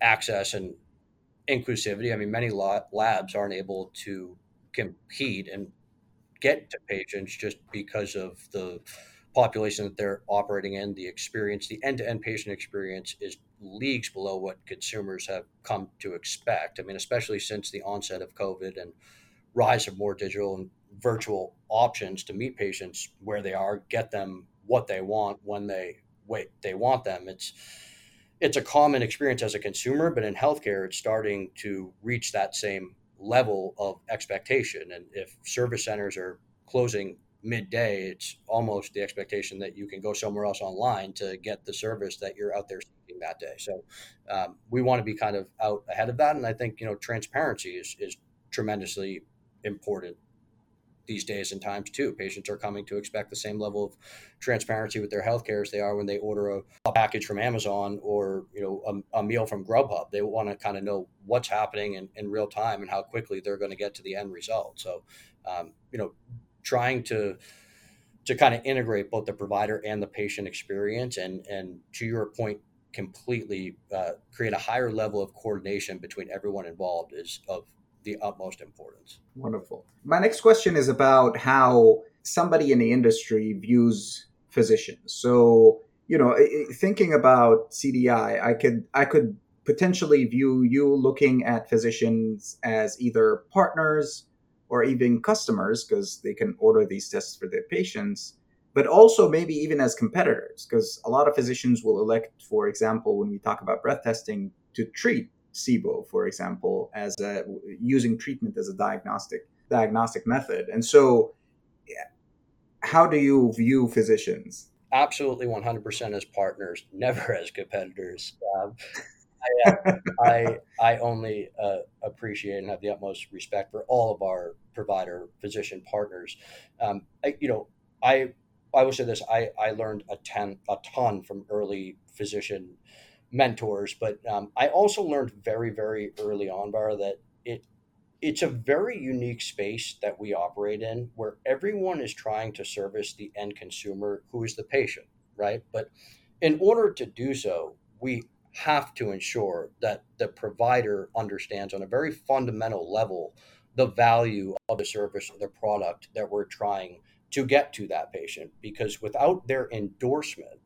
access and inclusivity. I mean, many labs aren't able to compete and get to patients just because of the population that they're operating in, the experience, the end to end patient experience is leagues below what consumers have come to expect. I mean, especially since the onset of COVID and rise of more digital and virtual options to meet patients where they are, get them what they want when they wait they want them. It's it's a common experience as a consumer, but in healthcare, it's starting to reach that same level of expectation. And if service centers are closing midday, it's almost the expectation that you can go somewhere else online to get the service that you're out there seeking that day. So um, we want to be kind of out ahead of that, and I think you know transparency is is tremendously important these days and times too. Patients are coming to expect the same level of transparency with their healthcare as they are when they order a, a package from Amazon or you know a, a meal from Grubhub. They want to kind of know what's happening in, in real time and how quickly they're going to get to the end result. So um, you know, trying to to kind of integrate both the provider and the patient experience and and to your point completely uh, create a higher level of coordination between everyone involved is of the utmost importance. Wonderful. My next question is about how somebody in the industry views physicians. So, you know, thinking about CDI, I could I could potentially view you looking at physicians as either partners or even customers because they can order these tests for their patients, but also maybe even as competitors because a lot of physicians will elect, for example, when we talk about breath testing, to treat SIBO, for example, as a, using treatment as a diagnostic diagnostic method. And so, how do you view physicians? Absolutely, one hundred percent as partners, never as competitors. Um, I, uh, I, I only uh, appreciate and have the utmost respect for all of our provider physician partners. Um, I, you know, I I will say this: I I learned a ton a ton from early physician mentors, but um, I also learned very, very early on, Bar, that it it's a very unique space that we operate in, where everyone is trying to service the end consumer, who is the patient, right? But in order to do so, we have to ensure that the provider understands on a very fundamental level the value of the service or the product that we're trying to get to that patient because without their endorsement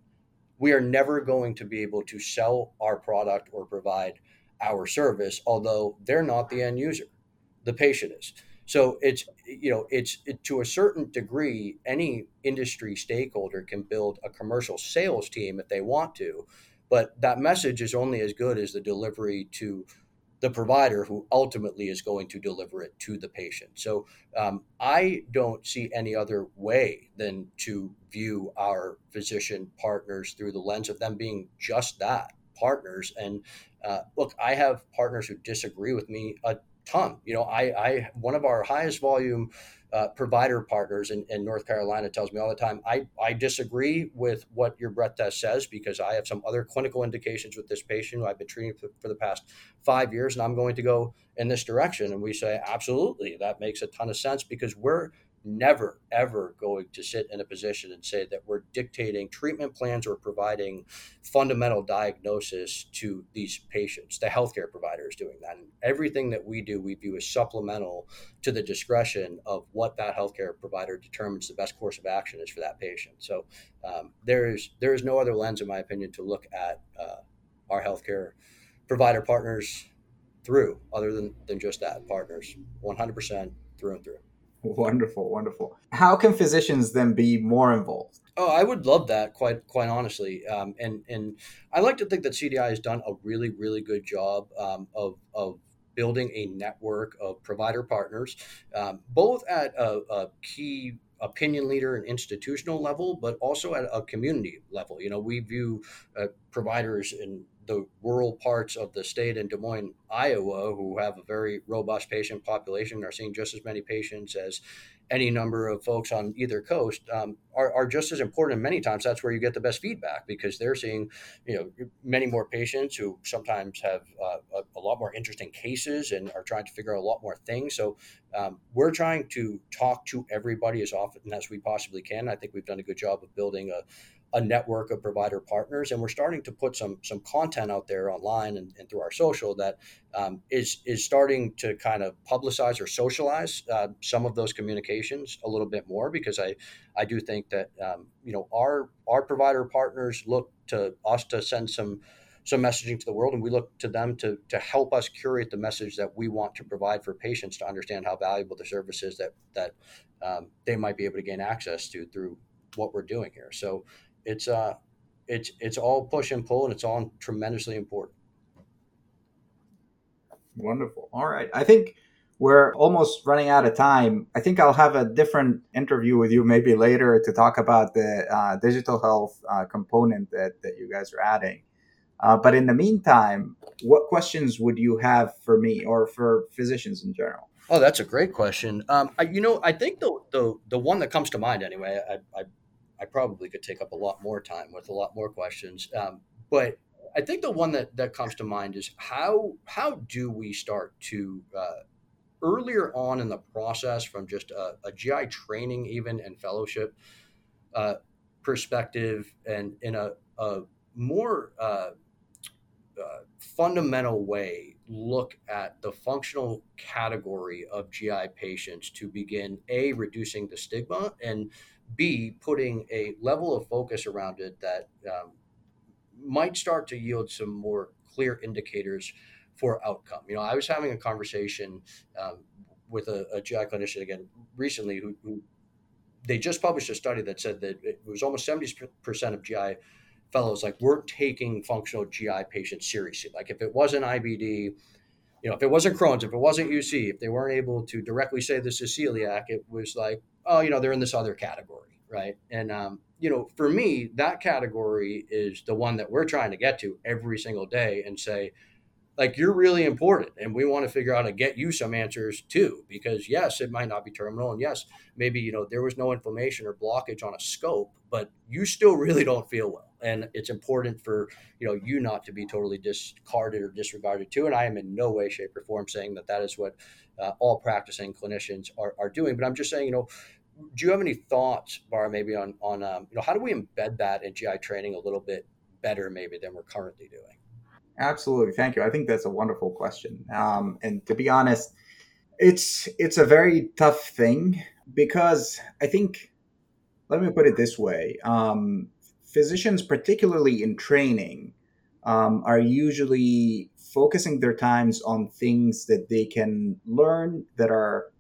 we are never going to be able to sell our product or provide our service, although they're not the end user, the patient is. So it's you know it's it, to a certain degree, any industry stakeholder can build a commercial sales team if they want to, but that message is only as good as the delivery to the provider who ultimately is going to deliver it to the patient. So um, I don't see any other way than to view our physician partners through the lens of them being just that partners. And uh, look, I have partners who disagree with me a ton. You know, I, I one of our highest volume uh, provider partners in, in, North Carolina tells me all the time, I, I disagree with what your breath test says because I have some other clinical indications with this patient who I've been treating for, for the past five years, and I'm going to go in this direction. And we say, absolutely, that makes a ton of sense because we're never, ever going to sit in a position and say that we're dictating treatment plans or providing fundamental diagnosis to these patients. The healthcare provider is doing that. And everything that we do, we view as supplemental to the discretion of what that healthcare provider determines the best course of action is for that patient. So um, there is there is no other lens, in my opinion, to look at uh, our healthcare provider partners through other than, than just that partners 100% through and through Wonderful, wonderful. How can physicians then be more involved? Oh, I would love that, quite quite honestly. Um, and and I like to think that CDI has done a really really good job um, of of building a network of provider partners, um, both at a, a key opinion leader and institutional level, but also at a community level. You know, we view uh, providers in the rural parts of the state in Des Moines, Iowa, who have a very robust patient population, are seeing just as many patients as any number of folks on either coast, um, are, are just as important. And many times that's where you get the best feedback because they're seeing, you know, many more patients who sometimes have uh, a, a, lot more interesting cases and are trying to figure out a lot more things. So um, we're trying to talk to everybody as often as we possibly can. I think we've done a good job of building a a network of provider partners, and we're starting to put some some content out there online and, and through our social that um, is is starting to kind of publicize or socialize uh, some of those communications a little bit more because I I do think that um, you know our our provider partners look to us to send some some messaging to the world and we look to them to to help us curate the message that we want to provide for patients to understand how valuable the service is that that um, they might be able to gain access to through what we're doing here. So it's uh it's it's all push and pull and it's all tremendously important wonderful all right i think we're almost running out of time. I think I'll have a different interview with you maybe later to talk about the uh, digital health uh, component that, that you guys are adding. Uh, but in the meantime, what questions would you have for me or for physicians in general? Oh, that's a great question. Um, I, you know, I think the, the the one that comes to mind anyway. I, I, I probably could take up a lot more time with a lot more questions, um, but I think the one that, that comes to mind is how how do we start to uh, earlier on in the process from just a, a GI training even and fellowship uh, perspective and in a, a more uh, uh, fundamental way look at the functional category of GI patients to begin a reducing the stigma and b putting a level of focus around it that um, might start to yield some more clear indicators for outcome. You know, I was having a conversation um, with a, a, GI clinician again recently who, who, they just published a study that said that it was almost 70% of GI fellows like weren't taking functional GI patients seriously. Like if it wasn't IBD, you know, if it wasn't Crohn's, if it wasn't UC, if they weren't able to directly say this is celiac, it was like, oh, you know, they're in this other category, right? And um, you know, for me, that category is the one that we're trying to get to every single day and say, like you're really important and we want to figure out to get you some answers too because yes it might not be terminal and yes maybe you know there was no inflammation or blockage on a scope but you still really don't feel well and it's important for you know you not to be totally discarded or disregarded too and i am in no way shape or form saying that that is what uh, all practicing clinicians are, are doing but i'm just saying you know do you have any thoughts bar maybe on on um, you know how do we embed that in gi training a little bit better maybe than we're currently doing Absolutely, thank you. I think that's a wonderful question. Um, and to be honest, it's it's a very tough thing because I think, let me put it this way: um, physicians, particularly in training, um, are usually focusing their times on things that they can learn that are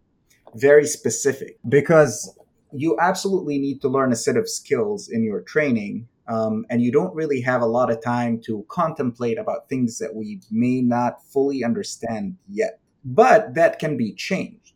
very specific because you absolutely need to learn a set of skills in your training um, and you don't really have a lot of time to contemplate about things that we may not fully understand yet. But that can be changed.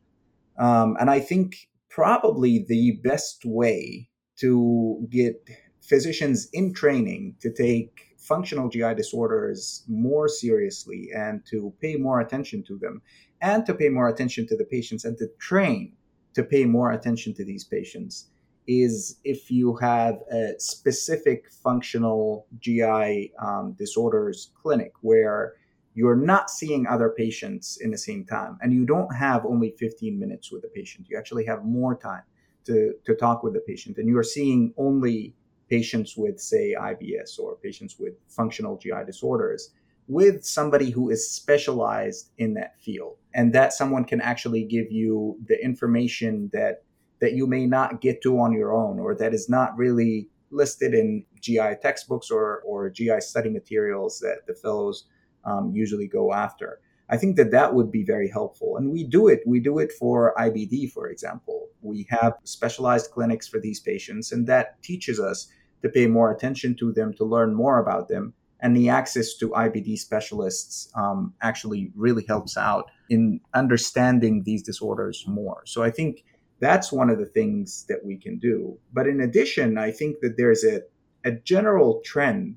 Um, and I think probably the best way to get physicians in training to take functional GI disorders more seriously and to pay more attention to them and to pay more attention to the patients and to train to pay more attention to these patients is if you have a specific functional GI um, disorders clinic where you're not seeing other patients in the same time and you don't have only 15 minutes with the patient you actually have more time to, to talk with the patient and you're seeing only patients with say ibs or patients with functional gi disorders with somebody who is specialized in that field and that someone can actually give you the information that that you may not get to on your own or that is not really listed in GI textbooks or, or GI study materials that the fellows um, usually go after. I think that that would be very helpful. And we do it. We do it for IBD, for example. We have specialized clinics for these patients, and that teaches us to pay more attention to them, to learn more about them. And the access to IBD specialists um, actually really helps out in understanding these disorders more. So I think that's one of the things that we can do. But in addition, I think that there's a, a general trend,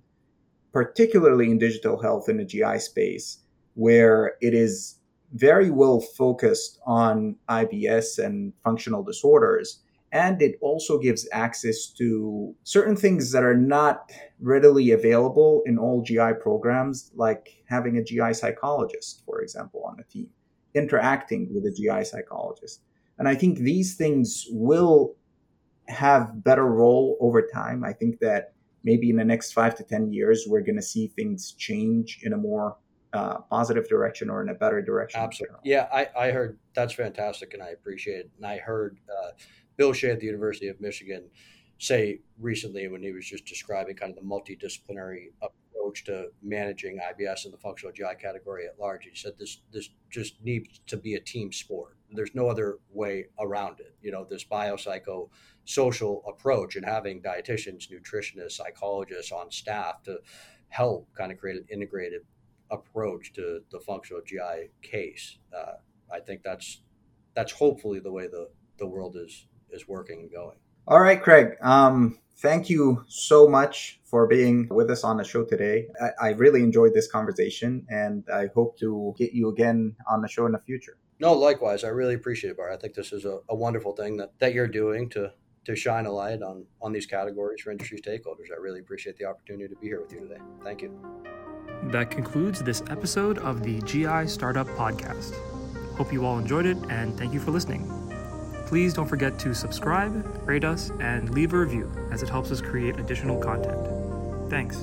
particularly in digital health in the GI space, where it is very well focused on IBS and functional disorders. And it also gives access to certain things that are not readily available in all GI programs, like having a GI psychologist, for example, on a team, interacting with a GI psychologist and I think these things will have better role over time. I think that maybe in the next five to 10 years, we're going to see things change in a more uh, positive direction or in a better direction. Absolutely. Yeah, I, I heard that's fantastic and I appreciate it. And I heard uh, Bill Chey at the University of Michigan say recently when he was just describing kind of the multidisciplinary approach to managing IBS in the functional GI category at large. He said this this just needs to be a team sport. There's no other way around it. You know, this biopsycho social approach and having dietitians, nutritionists, psychologists on staff to help kind of create an integrated approach to the functional GI case. Uh, I think that's that's hopefully the way the the world is is working and going. All right, Craig. Um, thank you so much for being with us on the show today. I, I, really enjoyed this conversation, and I hope to get you again on the show in the future. No, likewise. I really appreciate it, Bharat. I think this is a, a wonderful thing that, that you're doing to to shine a light on on these categories for industry stakeholders. I really appreciate the opportunity to be here with you today. Thank you. That concludes this episode of the GI Startup Podcast. Hope you all enjoyed it, and thank you for listening. Please don't forget to subscribe, rate us, and leave a review as it helps us create additional content. Thanks.